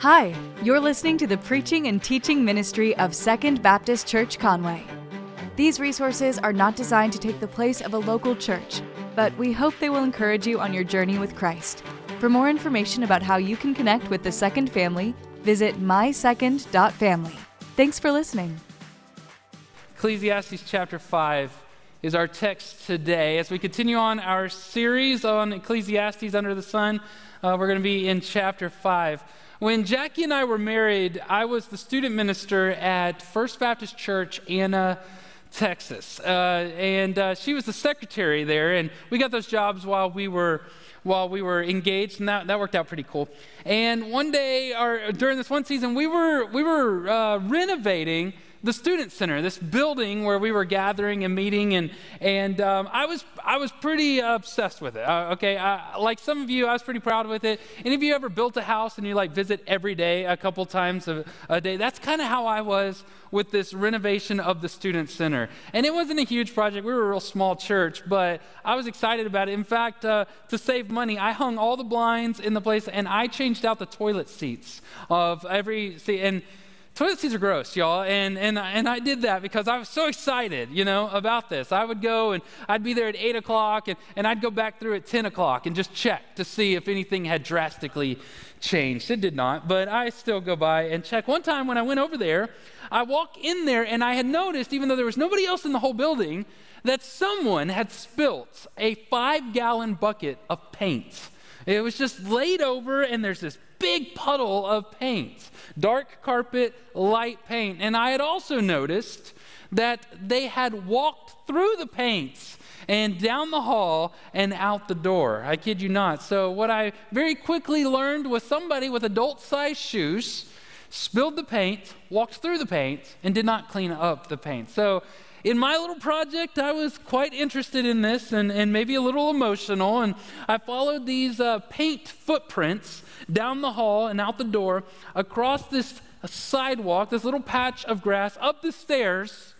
Hi, you're listening to the preaching and teaching ministry of Second Baptist Church Conway. These resources are not designed to take the place of a local church, but we hope they will encourage you on your journey with Christ. For more information about how you can connect with the Second family, visit mysecond.family. Thanks for listening. Ecclesiastes chapter 5 is our text today. As we continue on our series on Ecclesiastes under the sun, uh, we're going to be in chapter 5. When Jackie and I were married, I was the student minister at First Baptist Church, Anna, Texas. Uh, and uh, she was the secretary there, and we got those jobs while we were while we were engaged, and that, that worked out pretty cool. And one day, or during this one season, we were we were uh, renovating the student center, this building where we were gathering and meeting, and and um, I was I was pretty obsessed with it. Uh, okay, I, like some of you, I was pretty proud with it. Any of you ever built a house and you like visit every day, a couple times a, a day? That's kind of how I was with this renovation of the student center. And it wasn't a huge project. We were a real small church, but I was excited about it. In fact, uh, to save money, I hung all the blinds in the place and I changed out the toilet seats of every seat and Toilet seats are gross, y'all. And, and, and I did that because I was so excited, you know, about this. I would go and I'd be there at 8 o'clock and, and I'd go back through at 10 o'clock and just check to see if anything had drastically changed. It did not, but I still go by and check. One time when I went over there, I walk in there and I had noticed, even though there was nobody else in the whole building, that someone had spilt a five gallon bucket of paint. It was just laid over, and there's this big puddle of paint dark carpet, light paint. And I had also noticed that they had walked through the paints and down the hall and out the door. I kid you not. So, what I very quickly learned was somebody with adult sized shoes spilled the paint, walked through the paint, and did not clean up the paint. So, in my little project, I was quite interested in this and, and maybe a little emotional. And I followed these uh, paint footprints down the hall and out the door, across this sidewalk, this little patch of grass, up the stairs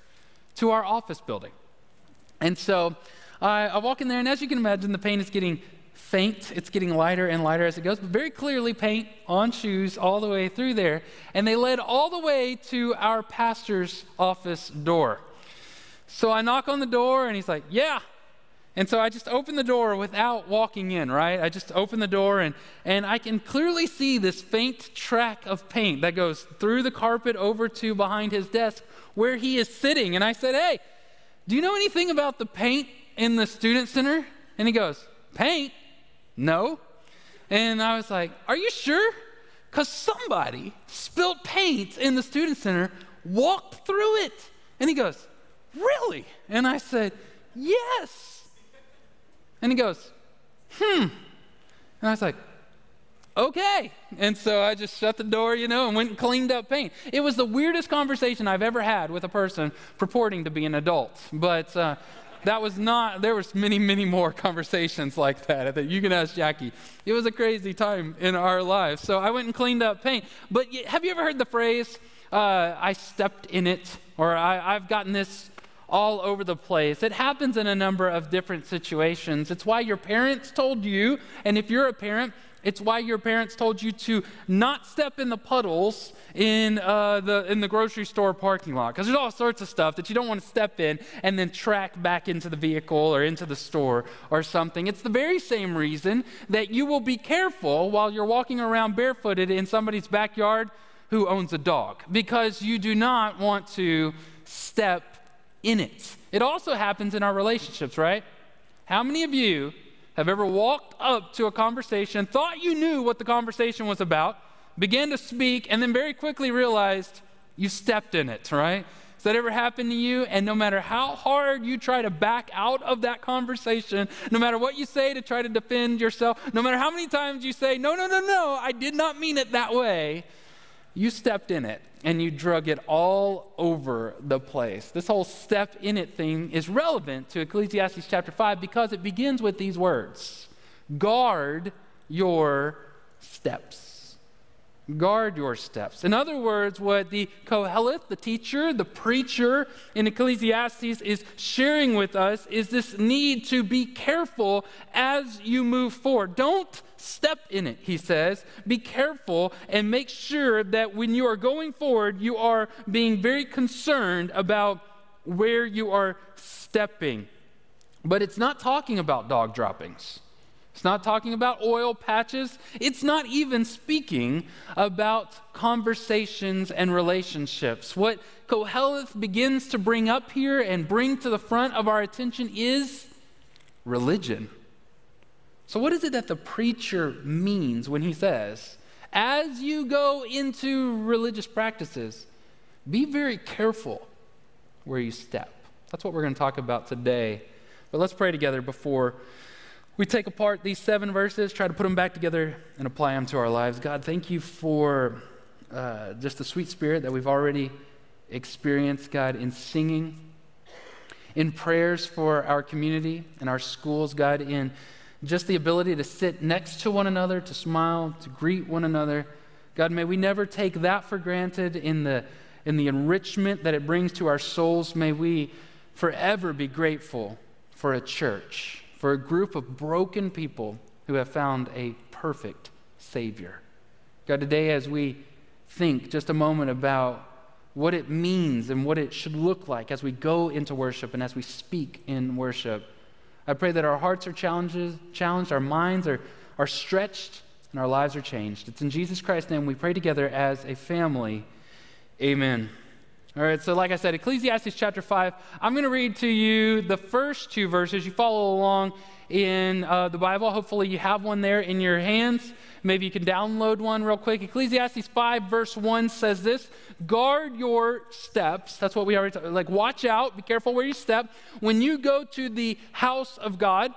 to our office building. And so I, I walk in there, and as you can imagine, the paint is getting faint. It's getting lighter and lighter as it goes, but very clearly paint on shoes all the way through there. And they led all the way to our pastor's office door. So I knock on the door, and he's like, Yeah. And so I just open the door without walking in, right? I just open the door, and, and I can clearly see this faint track of paint that goes through the carpet over to behind his desk where he is sitting. And I said, Hey, do you know anything about the paint in the student center? And he goes, Paint? No. And I was like, Are you sure? Because somebody spilled paint in the student center, walked through it. And he goes, Really? And I said, Yes. And he goes, Hmm. And I was like, Okay. And so I just shut the door, you know, and went and cleaned up paint. It was the weirdest conversation I've ever had with a person purporting to be an adult. But uh, that was not, there was many, many more conversations like that that you can ask Jackie. It was a crazy time in our lives. So I went and cleaned up paint. But have you ever heard the phrase, uh, I stepped in it? Or I've gotten this all over the place. It happens in a number of different situations. It's why your parents told you, and if you're a parent, it's why your parents told you to not step in the puddles in, uh, the, in the grocery store parking lot. Because there's all sorts of stuff that you don't want to step in and then track back into the vehicle or into the store or something. It's the very same reason that you will be careful while you're walking around barefooted in somebody's backyard who owns a dog. Because you do not want to step in it. It also happens in our relationships, right? How many of you have ever walked up to a conversation, thought you knew what the conversation was about, began to speak, and then very quickly realized you stepped in it, right? Has that ever happened to you? And no matter how hard you try to back out of that conversation, no matter what you say to try to defend yourself, no matter how many times you say, no, no, no, no, I did not mean it that way, you stepped in it and you drug it all over the place. This whole step in it thing is relevant to Ecclesiastes chapter 5 because it begins with these words Guard your steps. Guard your steps. In other words, what the Koheleth, the teacher, the preacher in Ecclesiastes is sharing with us is this need to be careful as you move forward. Don't step in it, he says. Be careful and make sure that when you are going forward, you are being very concerned about where you are stepping. But it's not talking about dog droppings. It's not talking about oil patches. It's not even speaking about conversations and relationships. What Koheleth begins to bring up here and bring to the front of our attention is religion. So, what is it that the preacher means when he says, as you go into religious practices, be very careful where you step? That's what we're going to talk about today. But let's pray together before we take apart these seven verses, try to put them back together, and apply them to our lives. God, thank you for uh, just the sweet spirit that we've already experienced, God, in singing, in prayers for our community and our schools, God, in just the ability to sit next to one another, to smile, to greet one another. God, may we never take that for granted in the, in the enrichment that it brings to our souls. May we forever be grateful for a church for a group of broken people who have found a perfect Savior. God, today as we think just a moment about what it means and what it should look like as we go into worship and as we speak in worship, I pray that our hearts are challenged, our minds are, are stretched, and our lives are changed. It's in Jesus Christ's name we pray together as a family. Amen. All right, so like I said, Ecclesiastes chapter 5, I'm going to read to you the first two verses. You follow along in uh, the Bible. Hopefully, you have one there in your hands. Maybe you can download one real quick. Ecclesiastes 5, verse 1 says this Guard your steps. That's what we already talked Like, watch out, be careful where you step. When you go to the house of God,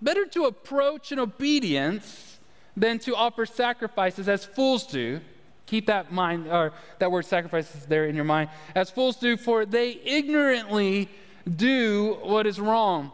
better to approach in obedience than to offer sacrifices as fools do Keep that mind or that word sacrifices there in your mind. As fools do, for they ignorantly do what is wrong.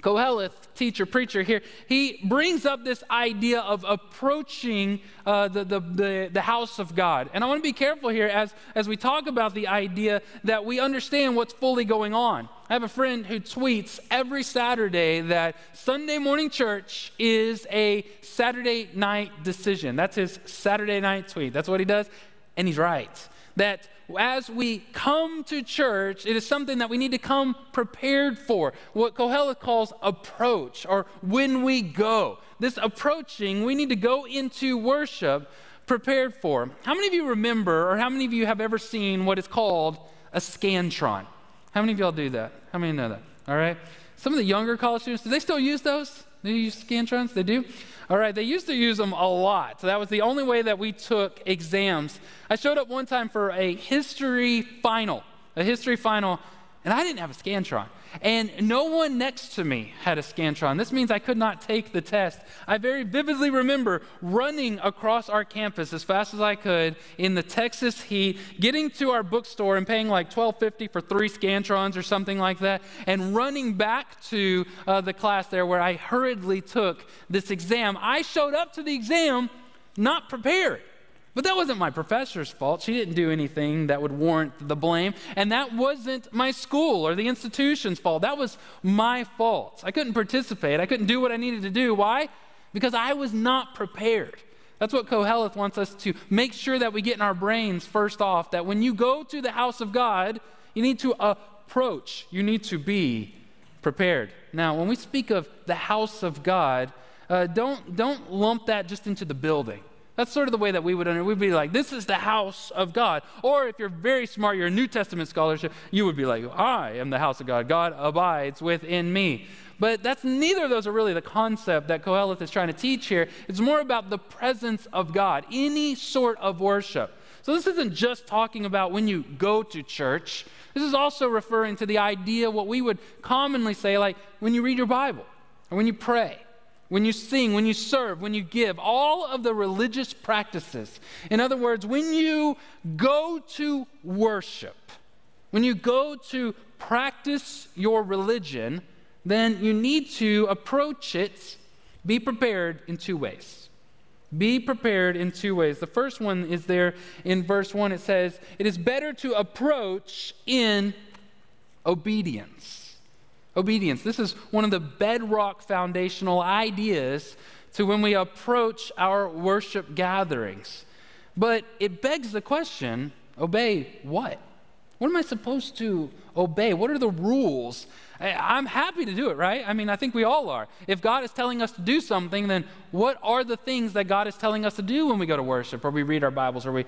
Koheleth, teacher, preacher here, he brings up this idea of approaching uh, the, the, the, the, house of God. And I want to be careful here as, as we talk about the idea that we understand what's fully going on. I have a friend who tweets every Saturday that Sunday morning church is a Saturday night decision. That's his Saturday night tweet. That's what he does. And he's right. That as we come to church, it is something that we need to come prepared for. What Kohelet calls approach, or when we go. This approaching, we need to go into worship prepared for. How many of you remember, or how many of you have ever seen what is called a Scantron? How many of y'all do that? How many know that? All right. Some of the younger college students, do they still use those? You use Scantrons? They do? All right, they used to use them a lot. So that was the only way that we took exams. I showed up one time for a history final, a history final, and I didn't have a Scantron. And no one next to me had a Scantron. This means I could not take the test. I very vividly remember running across our campus as fast as I could in the Texas heat, getting to our bookstore and paying like $12.50 for three Scantrons or something like that, and running back to uh, the class there where I hurriedly took this exam. I showed up to the exam not prepared. But that wasn't my professor's fault. She didn't do anything that would warrant the blame. And that wasn't my school or the institution's fault. That was my fault. I couldn't participate. I couldn't do what I needed to do. Why? Because I was not prepared. That's what Koheleth wants us to make sure that we get in our brains first off that when you go to the house of God, you need to approach, you need to be prepared. Now, when we speak of the house of God, uh, don't, don't lump that just into the building. That's sort of the way that we would under. We'd be like, this is the house of God. Or if you're very smart, you're a New Testament scholarship, you would be like, I am the house of God. God abides within me. But that's neither of those are really the concept that Koheleth is trying to teach here. It's more about the presence of God, any sort of worship. So this isn't just talking about when you go to church. This is also referring to the idea, what we would commonly say, like when you read your Bible or when you pray when you sing, when you serve, when you give, all of the religious practices. In other words, when you go to worship, when you go to practice your religion, then you need to approach it, be prepared in two ways. Be prepared in two ways. The first one is there in verse 1. It says, It is better to approach in obedience. Obedience. This is one of the bedrock foundational ideas to when we approach our worship gatherings. But it begs the question obey what? What am I supposed to obey? What are the rules? I'm happy to do it, right? I mean, I think we all are. If God is telling us to do something, then what are the things that God is telling us to do when we go to worship or we read our Bibles or we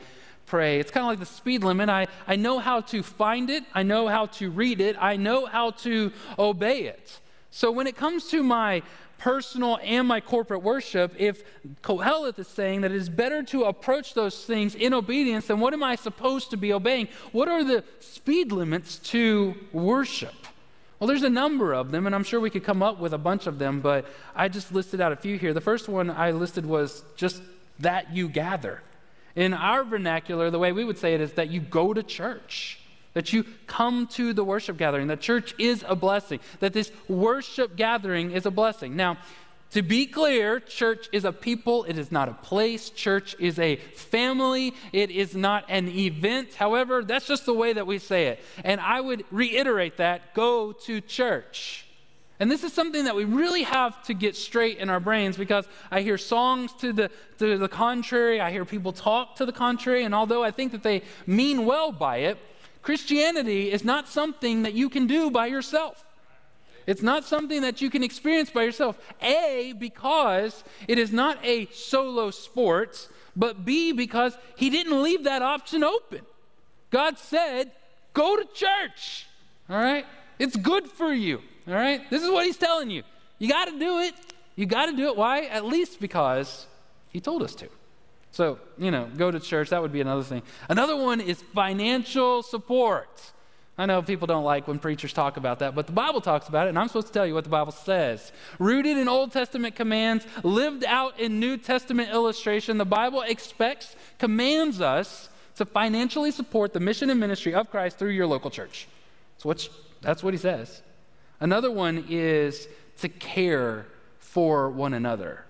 pray? It's kind of like the speed limit. I, I know how to find it, I know how to read it, I know how to obey it. So when it comes to my personal and my corporate worship, if Kohelet is saying that it is better to approach those things in obedience, then what am I supposed to be obeying? What are the speed limits to worship? Well, there's a number of them, and I'm sure we could come up with a bunch of them, but I just listed out a few here. The first one I listed was just that you gather. In our vernacular, the way we would say it is that you go to church that you come to the worship gathering, that church is a blessing, that this worship gathering is a blessing. Now, to be clear, church is a people, it is not a place. Church is a family, it is not an event. However, that's just the way that we say it. And I would reiterate that go to church. And this is something that we really have to get straight in our brains because I hear songs to the, to the contrary, I hear people talk to the contrary, and although I think that they mean well by it, Christianity is not something that you can do by yourself. It's not something that you can experience by yourself. A, because it is not a solo sport, but B, because He didn't leave that option open. God said, go to church. All right? It's good for you. All right? This is what He's telling you. You got to do it. You got to do it. Why? At least because He told us to. So, you know, go to church, that would be another thing. Another one is financial support. I know people don't like when preachers talk about that, but the Bible talks about it, and I'm supposed to tell you what the Bible says. Rooted in Old Testament commands, lived out in New Testament illustration, the Bible expects, commands us to financially support the mission and ministry of Christ through your local church. So that's what he says. Another one is to care for one another,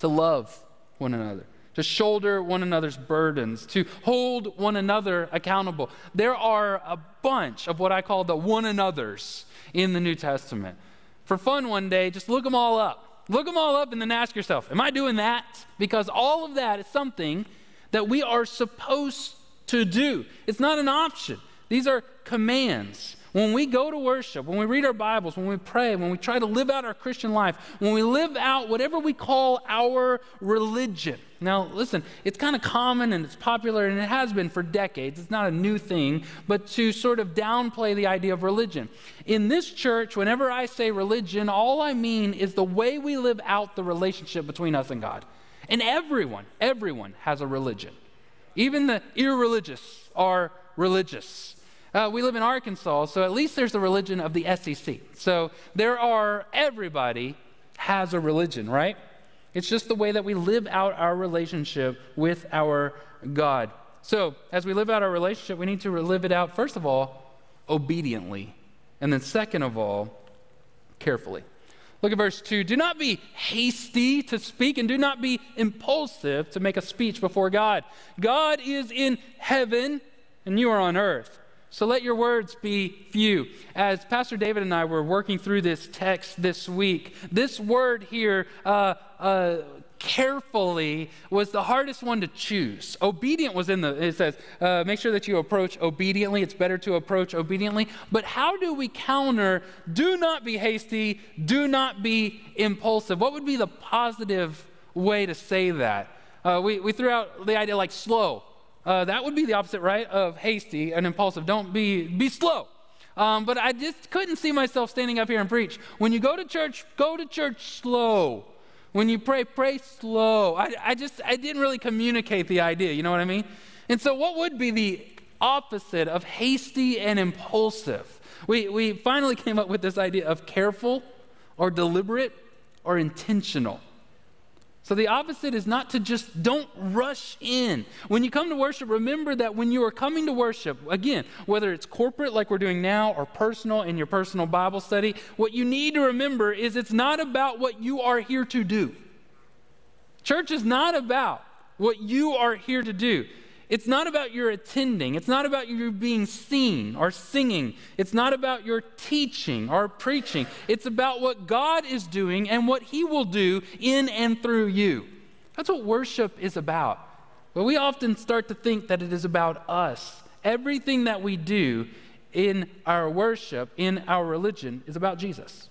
to love one another to shoulder one another's burdens, to hold one another accountable. There are a bunch of what I call the one another's in the New Testament. For fun one day, just look them all up. Look them all up and then ask yourself, Am I doing that? Because all of that is something that we are supposed to do. It's not an option, these are commands. When we go to worship, when we read our Bibles, when we pray, when we try to live out our Christian life, when we live out whatever we call our religion. Now, listen, it's kind of common and it's popular and it has been for decades. It's not a new thing, but to sort of downplay the idea of religion. In this church, whenever I say religion, all I mean is the way we live out the relationship between us and God. And everyone, everyone has a religion. Even the irreligious are religious. Uh, we live in Arkansas, so at least there's the religion of the SEC. So there are, everybody has a religion, right? It's just the way that we live out our relationship with our God. So as we live out our relationship, we need to live it out, first of all, obediently. And then, second of all, carefully. Look at verse 2. Do not be hasty to speak and do not be impulsive to make a speech before God. God is in heaven and you are on earth. So let your words be few. As Pastor David and I were working through this text this week, this word here, uh, uh, carefully, was the hardest one to choose. Obedient was in the, it says, uh, make sure that you approach obediently. It's better to approach obediently. But how do we counter, do not be hasty, do not be impulsive? What would be the positive way to say that? Uh, we, we threw out the idea like slow uh, that would be the opposite, right, of hasty and impulsive. Don't be, be slow. Um, but I just couldn't see myself standing up here and preach. When you go to church, go to church slow. When you pray, pray slow. I, I just, I didn't really communicate the idea, you know what I mean? And so, what would be the opposite of hasty and impulsive? We, we finally came up with this idea of careful or deliberate or intentional. So the opposite is not to just don't rush in. When you come to worship, remember that when you are coming to worship, again, whether it's corporate like we're doing now or personal in your personal Bible study, what you need to remember is it's not about what you are here to do. Church is not about what you are here to do. It's not about your attending. It's not about you being seen or singing. It's not about your teaching or preaching. It's about what God is doing and what He will do in and through you. That's what worship is about. But we often start to think that it is about us. Everything that we do in our worship, in our religion, is about Jesus.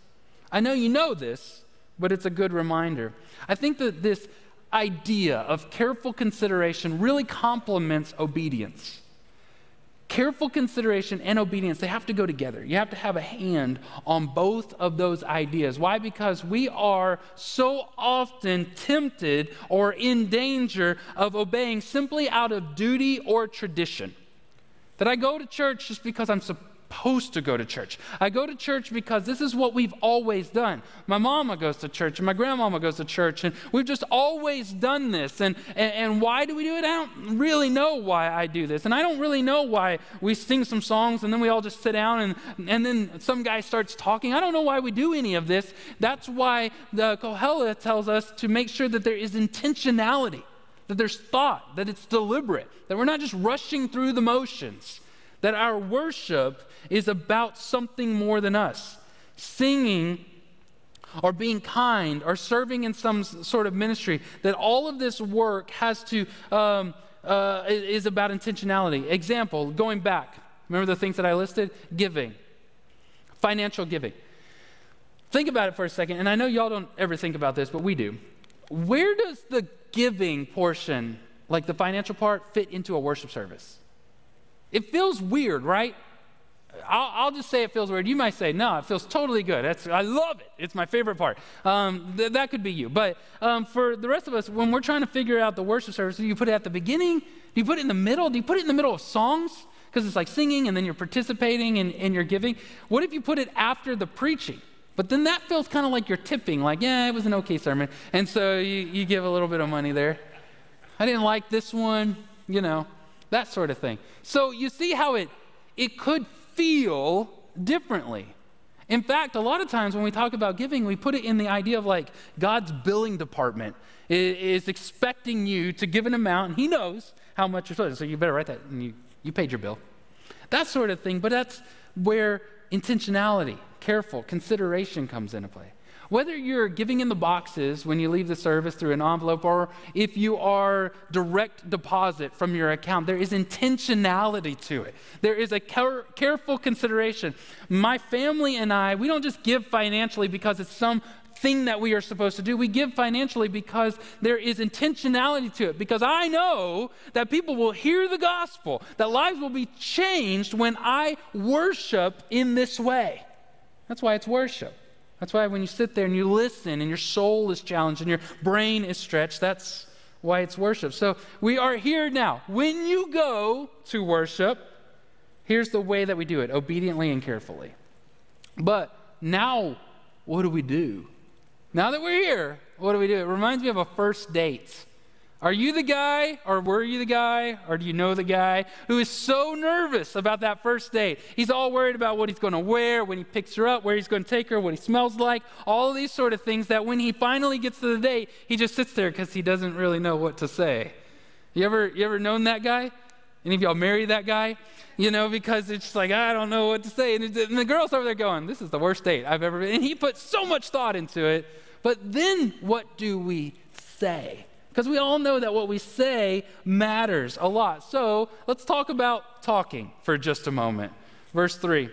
I know you know this, but it's a good reminder. I think that this idea of careful consideration really complements obedience. Careful consideration and obedience, they have to go together. You have to have a hand on both of those ideas. Why? Because we are so often tempted or in danger of obeying simply out of duty or tradition. That I go to church just because I'm supposed supposed to go to church. I go to church because this is what we've always done. My mama goes to church and my grandmama goes to church, and we've just always done this. And, and, and why do we do it? I don't really know why I do this. And I don't really know why we sing some songs and then we all just sit down and, and then some guy starts talking. I don't know why we do any of this. That's why the Kohelet tells us to make sure that there is intentionality that there's thought, that it's deliberate, that we're not just rushing through the motions, that our worship is about something more than us. Singing or being kind or serving in some sort of ministry, that all of this work has to, um, uh, is about intentionality. Example, going back, remember the things that I listed? Giving, financial giving. Think about it for a second, and I know y'all don't ever think about this, but we do. Where does the giving portion, like the financial part, fit into a worship service? It feels weird, right? I'll, I'll, just say it feels weird. You might say, no, it feels totally good. That's, I love it. It's my favorite part. Um, th- that could be you. But um, for the rest of us, when we're trying to figure out the worship service, do you put it at the beginning? Do you put it in the middle? Do you put it in the middle of songs? Because it's like singing and then you're participating and, and you're giving. What if you put it after the preaching? But then that feels kind of like you're tipping, like, yeah, it was an okay sermon. And so you, you give a little bit of money there. I didn't like this one, you know, that sort of thing. So you see how it, it could feel differently. In fact, a lot of times when we talk about giving, we put it in the idea of like God's billing department is expecting you to give an amount, and He knows how much you're supposed to. So you better write that, and you, you paid your bill. That sort of thing. But that's where intentionality, careful consideration comes into play. Whether you're giving in the boxes when you leave the service through an envelope or if you are direct deposit from your account, there is intentionality to it. There is a care- careful consideration. My family and I, we don't just give financially because it's some thing that we are supposed to do. We give financially because there is intentionality to it. Because I know that people will hear the gospel, that lives will be changed when I worship in this way. That's why it's worship. That's why when you sit there and you listen and your soul is challenged and your brain is stretched, that's why it's worship. So we are here now. When you go to worship, here's the way that we do it obediently and carefully. But now, what do we do? Now that we're here, what do we do? It reminds me of a first date. Are you the guy, or were you the guy, or do you know the guy who is so nervous about that first date? He's all worried about what he's going to wear, when he picks her up, where he's going to take her, what he smells like, all these sort of things that when he finally gets to the date, he just sits there because he doesn't really know what to say. You ever, you ever known that guy? Any of y'all marry that guy? You know, because it's like, I don't know what to say. And, and the girl's over there going, This is the worst date I've ever been. And he put so much thought into it. But then what do we say? Because we all know that what we say matters a lot. So let's talk about talking for just a moment. Verse 3.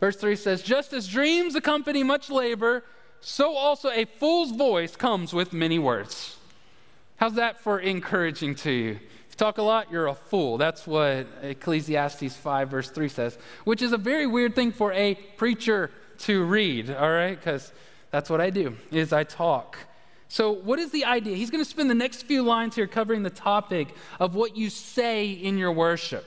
Verse 3 says, Just as dreams accompany much labor, so also a fool's voice comes with many words. How's that for encouraging to you? If you talk a lot, you're a fool. That's what Ecclesiastes 5, verse 3 says, which is a very weird thing for a preacher to read, all right? Because that's what I do, is I talk. So, what is the idea? He's going to spend the next few lines here covering the topic of what you say in your worship,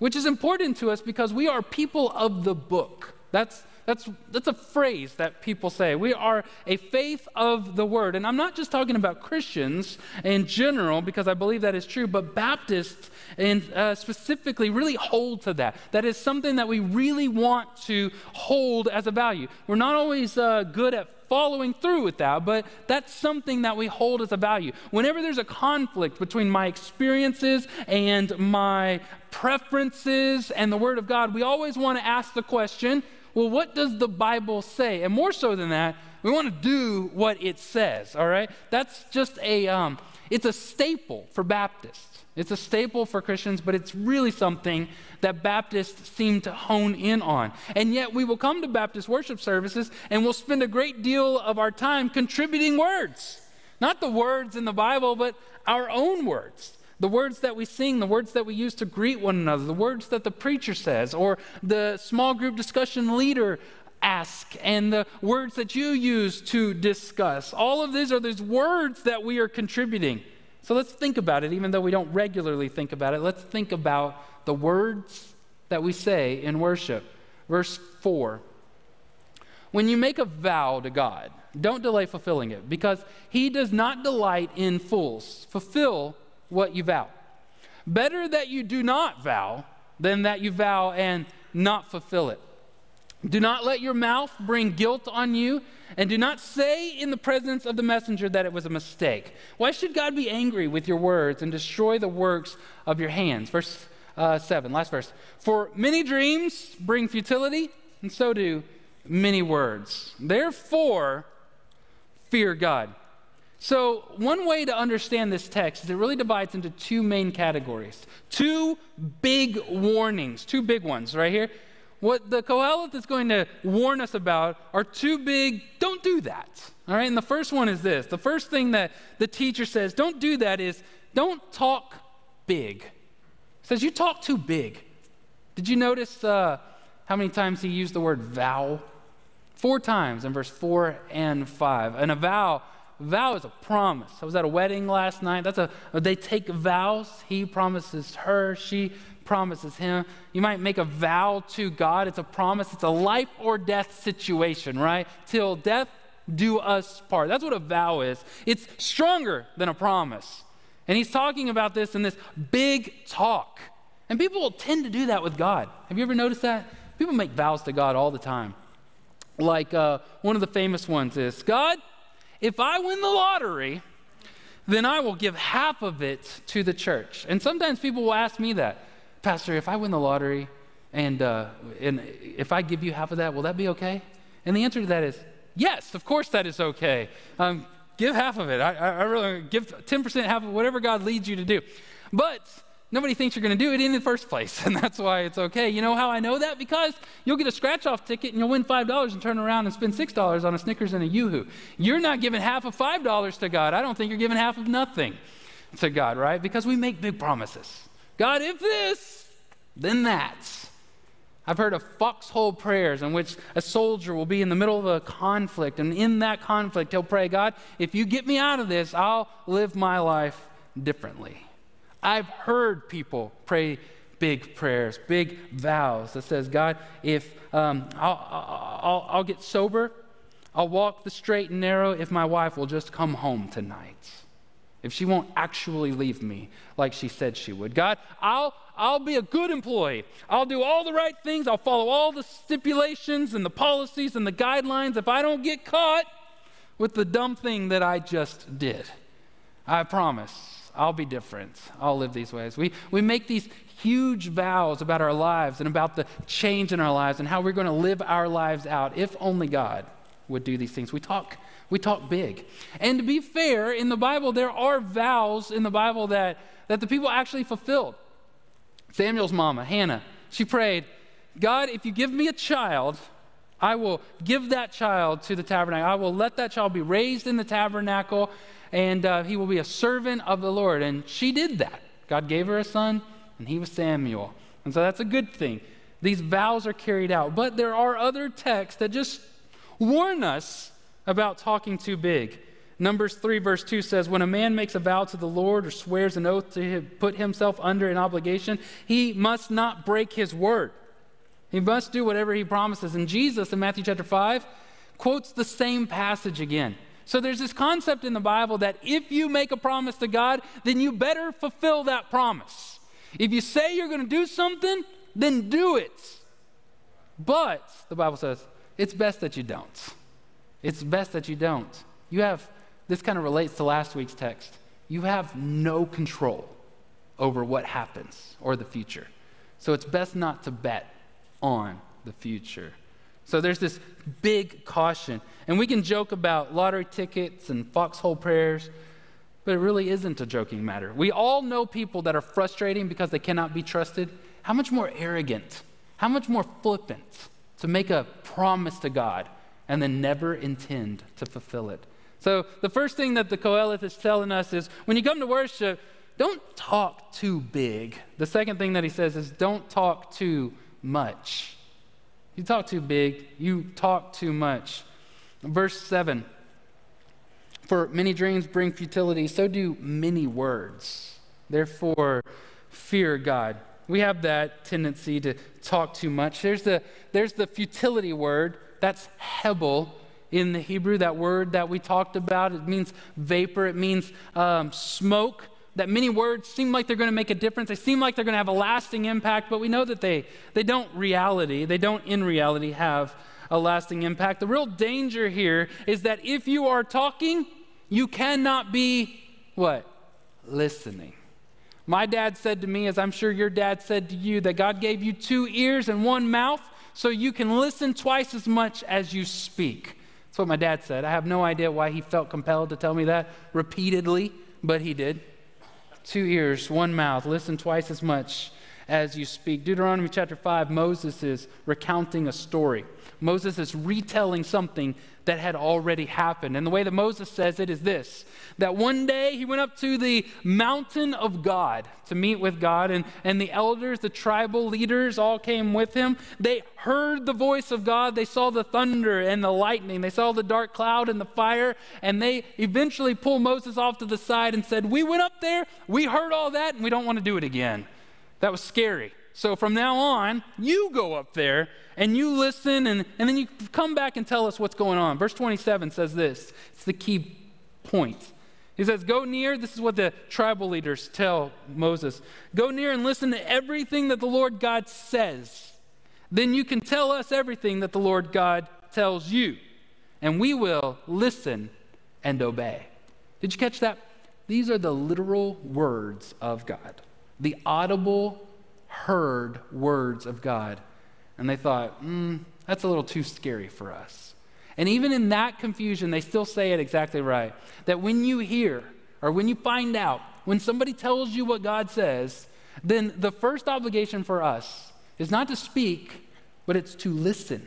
which is important to us because we are people of the book. That's, That's, that's a phrase that people say. We are a faith of the word. And I'm not just talking about Christians in general, because I believe that is true, but Baptists and uh, specifically really hold to that. That is something that we really want to hold as a value. We're not always uh, good at following through with that, but that's something that we hold as a value. Whenever there's a conflict between my experiences and my preferences and the Word of God, we always want to ask the question well, what does the Bible say? And more so than that, we want to do what it says, all right? That's just a, um, it's a staple for Baptists. It's a staple for Christians, but it's really something that Baptists seem to hone in on. And yet, we will come to Baptist worship services and we'll spend a great deal of our time contributing words. Not the words in the Bible, but our own words. The words that we sing, the words that we use to greet one another, the words that the preacher says, or the small group discussion leader ask, and the words that you use to discuss. All of these are these words that we are contributing. So let's think about it, even though we don't regularly think about it. Let's think about the words that we say in worship. Verse 4 When you make a vow to God, don't delay fulfilling it, because He does not delight in fools. Fulfill what you vow. Better that you do not vow than that you vow and not fulfill it. Do not let your mouth bring guilt on you, and do not say in the presence of the messenger that it was a mistake. Why should God be angry with your words and destroy the works of your hands? Verse uh, 7, last verse. For many dreams bring futility, and so do many words. Therefore, fear God. So, one way to understand this text is it really divides into two main categories. Two big warnings, two big ones right here. What the Koheleth is going to warn us about are two big, don't do that. All right, and the first one is this the first thing that the teacher says, don't do that, is don't talk big. He says, you talk too big. Did you notice uh, how many times he used the word vow? Four times in verse 4 and 5. And a vow, vow is a promise. I was at a wedding last night. That's a they take vows. He promises her, she promises him. You might make a vow to God. It's a promise, it's a life or death situation, right? Till death do us part. That's what a vow is. It's stronger than a promise. And he's talking about this in this big talk. And people will tend to do that with God. Have you ever noticed that? People make vows to God all the time. Like uh, one of the famous ones is God, if I win the lottery, then I will give half of it to the church. And sometimes people will ask me that. Pastor, if I win the lottery and, uh, and if I give you half of that, will that be okay? And the answer to that is yes, of course that is okay. Um, give half of it. I, I really give 10% half of whatever God leads you to do. But nobody thinks you're going to do it in the first place, and that's why it's okay. You know how I know that? Because you'll get a scratch off ticket and you'll win $5 and turn around and spend $6 on a Snickers and a Yoo-Hoo. You're not giving half of $5 to God. I don't think you're giving half of nothing to God, right? Because we make big promises. God, if this, then that. I've heard of foxhole prayers in which a soldier will be in the middle of a conflict, and in that conflict, he'll pray, God, if you get me out of this, I'll live my life differently. I've heard people pray big prayers, big vows that says, God, if um, I'll, I'll, I'll get sober, I'll walk the straight and narrow if my wife will just come home tonight if she won't actually leave me like she said she would. God, I'll, I'll be a good employee. I'll do all the right things. I'll follow all the stipulations and the policies and the guidelines if I don't get caught with the dumb thing that I just did. I promise I'll be different. I'll live these ways. We, we make these huge vows about our lives and about the change in our lives and how we're going to live our lives out if only God would do these things. We talk we talk big. And to be fair, in the Bible, there are vows in the Bible that, that the people actually fulfilled. Samuel's mama, Hannah, she prayed, God, if you give me a child, I will give that child to the tabernacle. I will let that child be raised in the tabernacle, and uh, he will be a servant of the Lord. And she did that. God gave her a son, and he was Samuel. And so that's a good thing. These vows are carried out. But there are other texts that just warn us about talking too big. Numbers 3, verse 2 says, When a man makes a vow to the Lord or swears an oath to put himself under an obligation, he must not break his word. He must do whatever he promises. And Jesus in Matthew chapter 5 quotes the same passage again. So there's this concept in the Bible that if you make a promise to God, then you better fulfill that promise. If you say you're going to do something, then do it. But, the Bible says, it's best that you don't. It's best that you don't. You have, this kind of relates to last week's text. You have no control over what happens or the future. So it's best not to bet on the future. So there's this big caution. And we can joke about lottery tickets and foxhole prayers, but it really isn't a joking matter. We all know people that are frustrating because they cannot be trusted. How much more arrogant, how much more flippant to make a promise to God and then never intend to fulfill it. So the first thing that the Qoheleth is telling us is when you come to worship, don't talk too big. The second thing that he says is don't talk too much. You talk too big, you talk too much. Verse 7 For many dreams bring futility, so do many words. Therefore, fear God. We have that tendency to talk too much. There's the, there's the futility word, that's hebel in the Hebrew, that word that we talked about. It means vapor, it means um, smoke that many words seem like they're going to make a difference. They seem like they're going to have a lasting impact, but we know that they, they don't reality, they don't in reality have a lasting impact. The real danger here is that if you are talking, you cannot be what? Listening. My dad said to me, as I'm sure your dad said to you, that God gave you two ears and one mouth so you can listen twice as much as you speak. That's what my dad said. I have no idea why he felt compelled to tell me that repeatedly, but he did two ears, one mouth. Listen twice as much as you speak. Deuteronomy chapter 5, Moses is recounting a story. Moses is retelling something that had already happened. And the way that Moses says it is this that one day he went up to the mountain of God to meet with God, and, and the elders, the tribal leaders, all came with him. They heard the voice of God, they saw the thunder and the lightning, they saw the dark cloud and the fire, and they eventually pulled Moses off to the side and said, We went up there, we heard all that, and we don't want to do it again. That was scary. So from now on, you go up there and you listen, and, and then you come back and tell us what's going on. Verse 27 says this it's the key point. He says, Go near. This is what the tribal leaders tell Moses go near and listen to everything that the Lord God says. Then you can tell us everything that the Lord God tells you, and we will listen and obey. Did you catch that? These are the literal words of God, the audible heard words of God. And they thought, mm, that's a little too scary for us. And even in that confusion, they still say it exactly right. That when you hear or when you find out, when somebody tells you what God says, then the first obligation for us is not to speak, but it's to listen.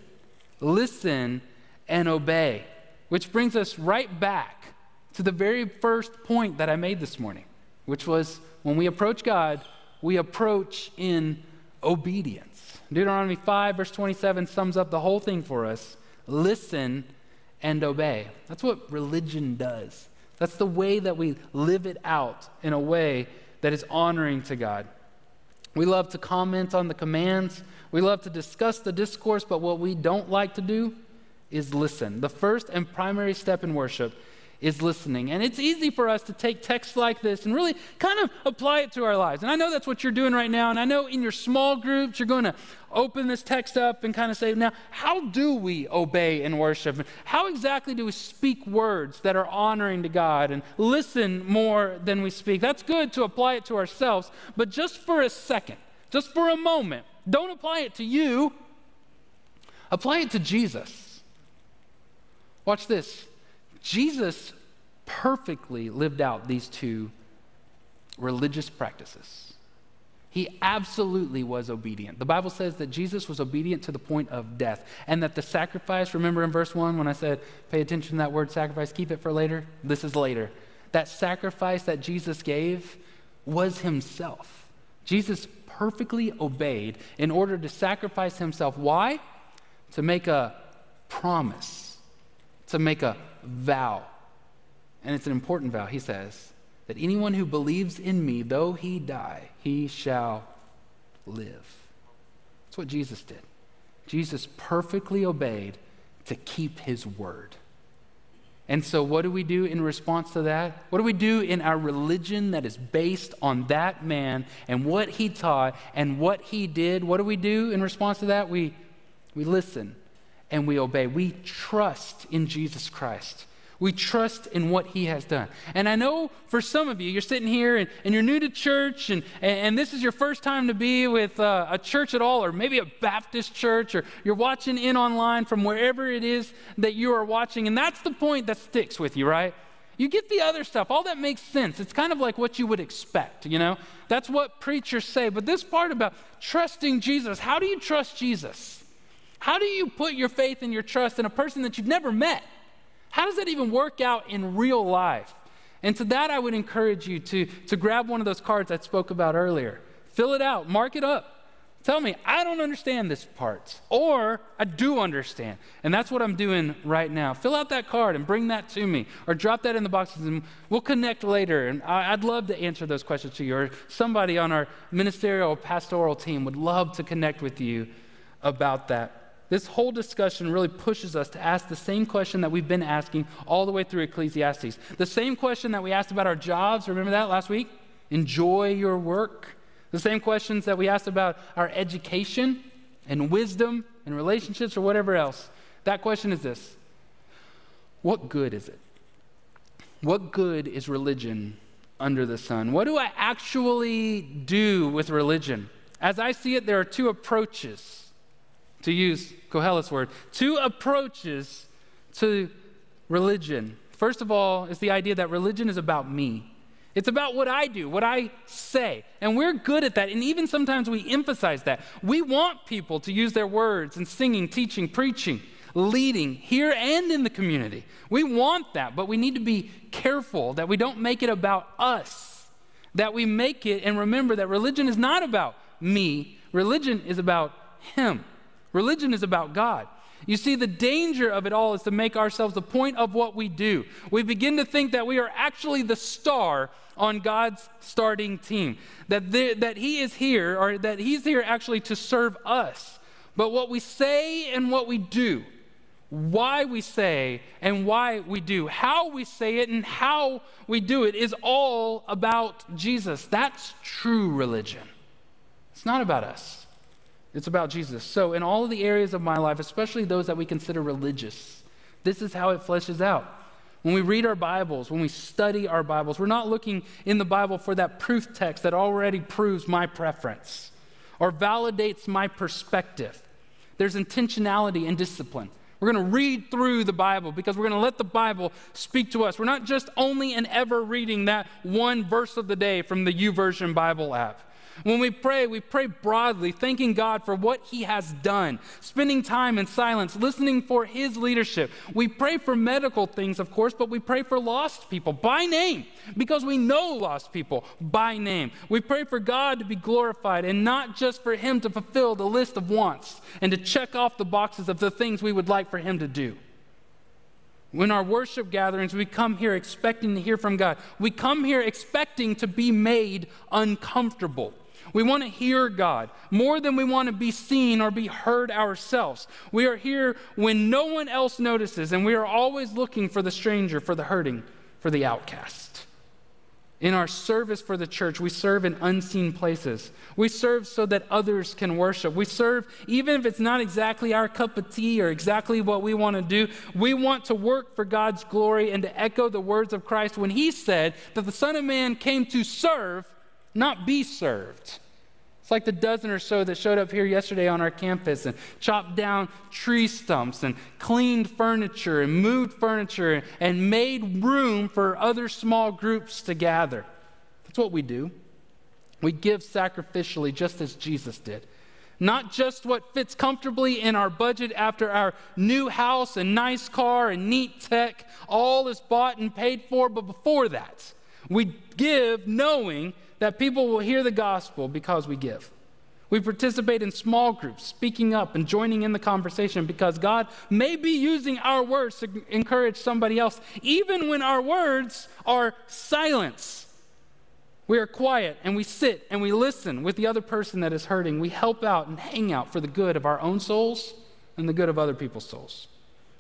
Listen and obey. Which brings us right back to the very first point that I made this morning, which was when we approach God, we approach in obedience. Deuteronomy 5, verse 27 sums up the whole thing for us listen and obey. That's what religion does. That's the way that we live it out in a way that is honoring to God. We love to comment on the commands, we love to discuss the discourse, but what we don't like to do is listen. The first and primary step in worship is listening. And it's easy for us to take texts like this and really kind of apply it to our lives. And I know that's what you're doing right now. And I know in your small groups, you're going to open this text up and kind of say, now, how do we obey and worship? How exactly do we speak words that are honoring to God and listen more than we speak? That's good to apply it to ourselves. But just for a second, just for a moment, don't apply it to you, apply it to Jesus. Watch this. Jesus perfectly lived out these two religious practices. He absolutely was obedient. The Bible says that Jesus was obedient to the point of death, and that the sacrifice, remember in verse 1 when I said, pay attention to that word sacrifice, keep it for later? This is later. That sacrifice that Jesus gave was himself. Jesus perfectly obeyed in order to sacrifice himself. Why? To make a promise, to make a vow. And it's an important vow. He says that anyone who believes in me, though he die, he shall live. That's what Jesus did. Jesus perfectly obeyed to keep his word. And so, what do we do in response to that? What do we do in our religion that is based on that man and what he taught and what he did? What do we do in response to that? We, we listen and we obey. We trust in Jesus Christ. We trust in what he has done. And I know for some of you, you're sitting here and, and you're new to church, and, and this is your first time to be with uh, a church at all, or maybe a Baptist church, or you're watching in online from wherever it is that you are watching. And that's the point that sticks with you, right? You get the other stuff. All that makes sense. It's kind of like what you would expect, you know? That's what preachers say. But this part about trusting Jesus, how do you trust Jesus? How do you put your faith and your trust in a person that you've never met? How does that even work out in real life? And to that, I would encourage you to, to grab one of those cards I spoke about earlier. Fill it out, mark it up. Tell me, I don't understand this part, or I do understand. And that's what I'm doing right now. Fill out that card and bring that to me, or drop that in the boxes, and we'll connect later. And I'd love to answer those questions to you, or somebody on our ministerial pastoral team would love to connect with you about that. This whole discussion really pushes us to ask the same question that we've been asking all the way through Ecclesiastes. The same question that we asked about our jobs, remember that last week? Enjoy your work. The same questions that we asked about our education and wisdom and relationships or whatever else. That question is this What good is it? What good is religion under the sun? What do I actually do with religion? As I see it, there are two approaches to use Kohelet's word, two approaches to religion. First of all, is the idea that religion is about me. It's about what I do, what I say. And we're good at that. And even sometimes we emphasize that. We want people to use their words in singing, teaching, preaching, leading here and in the community. We want that, but we need to be careful that we don't make it about us. That we make it and remember that religion is not about me, religion is about Him. Religion is about God. You see, the danger of it all is to make ourselves the point of what we do. We begin to think that we are actually the star on God's starting team, that, that He is here, or that He's here actually to serve us. But what we say and what we do, why we say and why we do, how we say it and how we do it, is all about Jesus. That's true religion. It's not about us. It's about Jesus. So, in all of the areas of my life, especially those that we consider religious, this is how it fleshes out. When we read our Bibles, when we study our Bibles, we're not looking in the Bible for that proof text that already proves my preference or validates my perspective. There's intentionality and discipline. We're going to read through the Bible because we're going to let the Bible speak to us. We're not just only and ever reading that one verse of the day from the YouVersion Bible app. When we pray, we pray broadly, thanking God for what He has done, spending time in silence, listening for His leadership. We pray for medical things, of course, but we pray for lost people by name because we know lost people by name. We pray for God to be glorified and not just for Him to fulfill the list of wants and to check off the boxes of the things we would like for Him to do. When our worship gatherings, we come here expecting to hear from God. We come here expecting to be made uncomfortable. We want to hear God more than we want to be seen or be heard ourselves. We are here when no one else notices, and we are always looking for the stranger, for the hurting, for the outcast. In our service for the church, we serve in unseen places. We serve so that others can worship. We serve even if it's not exactly our cup of tea or exactly what we want to do. We want to work for God's glory and to echo the words of Christ when he said that the Son of Man came to serve not be served. It's like the dozen or so that showed up here yesterday on our campus and chopped down tree stumps and cleaned furniture and moved furniture and made room for other small groups to gather. That's what we do. We give sacrificially just as Jesus did. Not just what fits comfortably in our budget after our new house and nice car and neat tech, all is bought and paid for, but before that, we give knowing that people will hear the gospel because we give. We participate in small groups, speaking up and joining in the conversation because God may be using our words to encourage somebody else, even when our words are silence. We are quiet and we sit and we listen with the other person that is hurting. We help out and hang out for the good of our own souls and the good of other people's souls.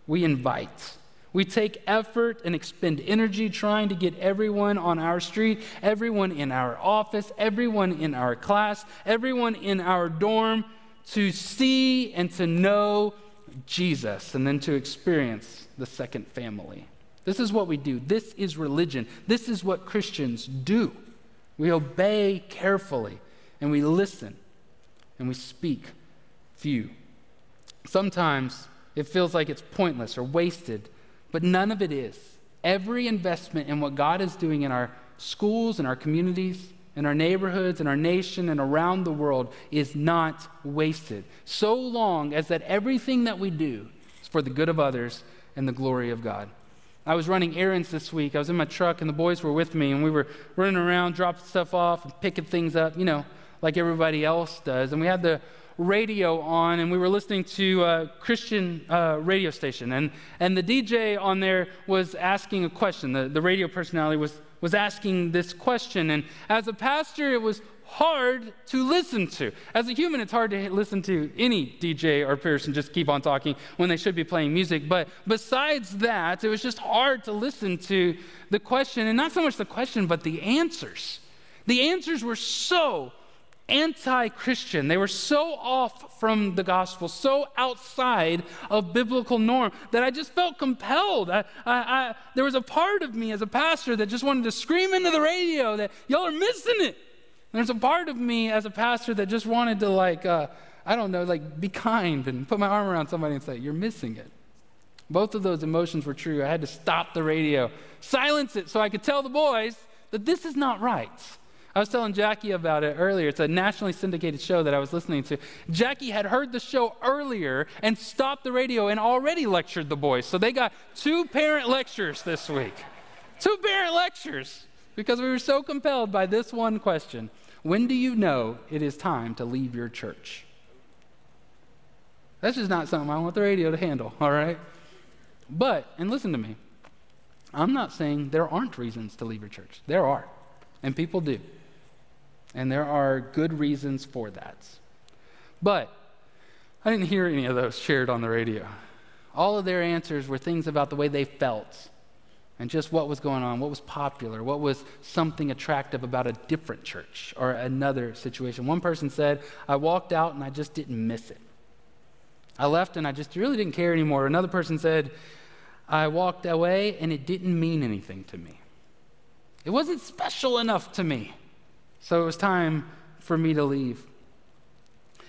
We invite. We take effort and expend energy trying to get everyone on our street, everyone in our office, everyone in our class, everyone in our dorm to see and to know Jesus and then to experience the second family. This is what we do. This is religion. This is what Christians do. We obey carefully and we listen and we speak few. Sometimes it feels like it's pointless or wasted, but none of it is. Every investment in what God is doing in our schools, in our communities, in our neighborhoods, in our nation, and around the world is not wasted. So long as that everything that we do is for the good of others and the glory of God. I was running errands this week. I was in my truck, and the boys were with me, and we were running around, dropping stuff off, and picking things up, you know, like everybody else does. And we had the radio on, and we were listening to a Christian uh, radio station. And, and the DJ on there was asking a question. The, the radio personality was, was asking this question. And as a pastor, it was hard to listen to. As a human, it's hard to listen to any DJ or person just keep on talking when they should be playing music. But besides that, it was just hard to listen to the question, and not so much the question, but the answers. The answers were so anti Christian. They were so off from the gospel, so outside of biblical norm that I just felt compelled. I, I, I, there was a part of me as a pastor that just wanted to scream into the radio that y'all are missing it. There's a part of me as a pastor that just wanted to, like, uh, I don't know, like, be kind and put my arm around somebody and say, You're missing it. Both of those emotions were true. I had to stop the radio, silence it so I could tell the boys that this is not right. I was telling Jackie about it earlier. It's a nationally syndicated show that I was listening to. Jackie had heard the show earlier and stopped the radio and already lectured the boys. So they got two parent lectures this week. Two parent lectures because we were so compelled by this one question When do you know it is time to leave your church? That's just not something I want the radio to handle, all right? But, and listen to me, I'm not saying there aren't reasons to leave your church. There are, and people do. And there are good reasons for that. But I didn't hear any of those shared on the radio. All of their answers were things about the way they felt and just what was going on, what was popular, what was something attractive about a different church or another situation. One person said, I walked out and I just didn't miss it. I left and I just really didn't care anymore. Another person said, I walked away and it didn't mean anything to me. It wasn't special enough to me. So it was time for me to leave.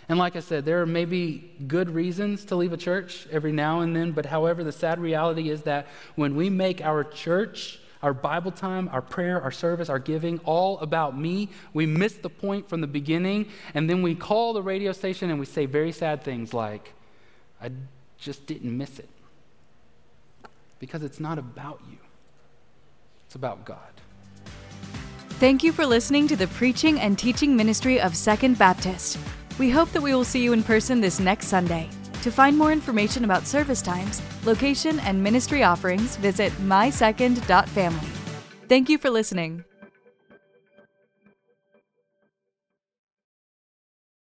And like I said, there are maybe good reasons to leave a church every now and then, but however, the sad reality is that when we make our church, our Bible time, our prayer, our service, our giving all about me, we miss the point from the beginning, and then we call the radio station and we say very sad things like, I just didn't miss it. Because it's not about you, it's about God. Thank you for listening to the preaching and teaching ministry of Second Baptist. We hope that we will see you in person this next Sunday. To find more information about service times, location, and ministry offerings, visit mysecond.family. Thank you for listening.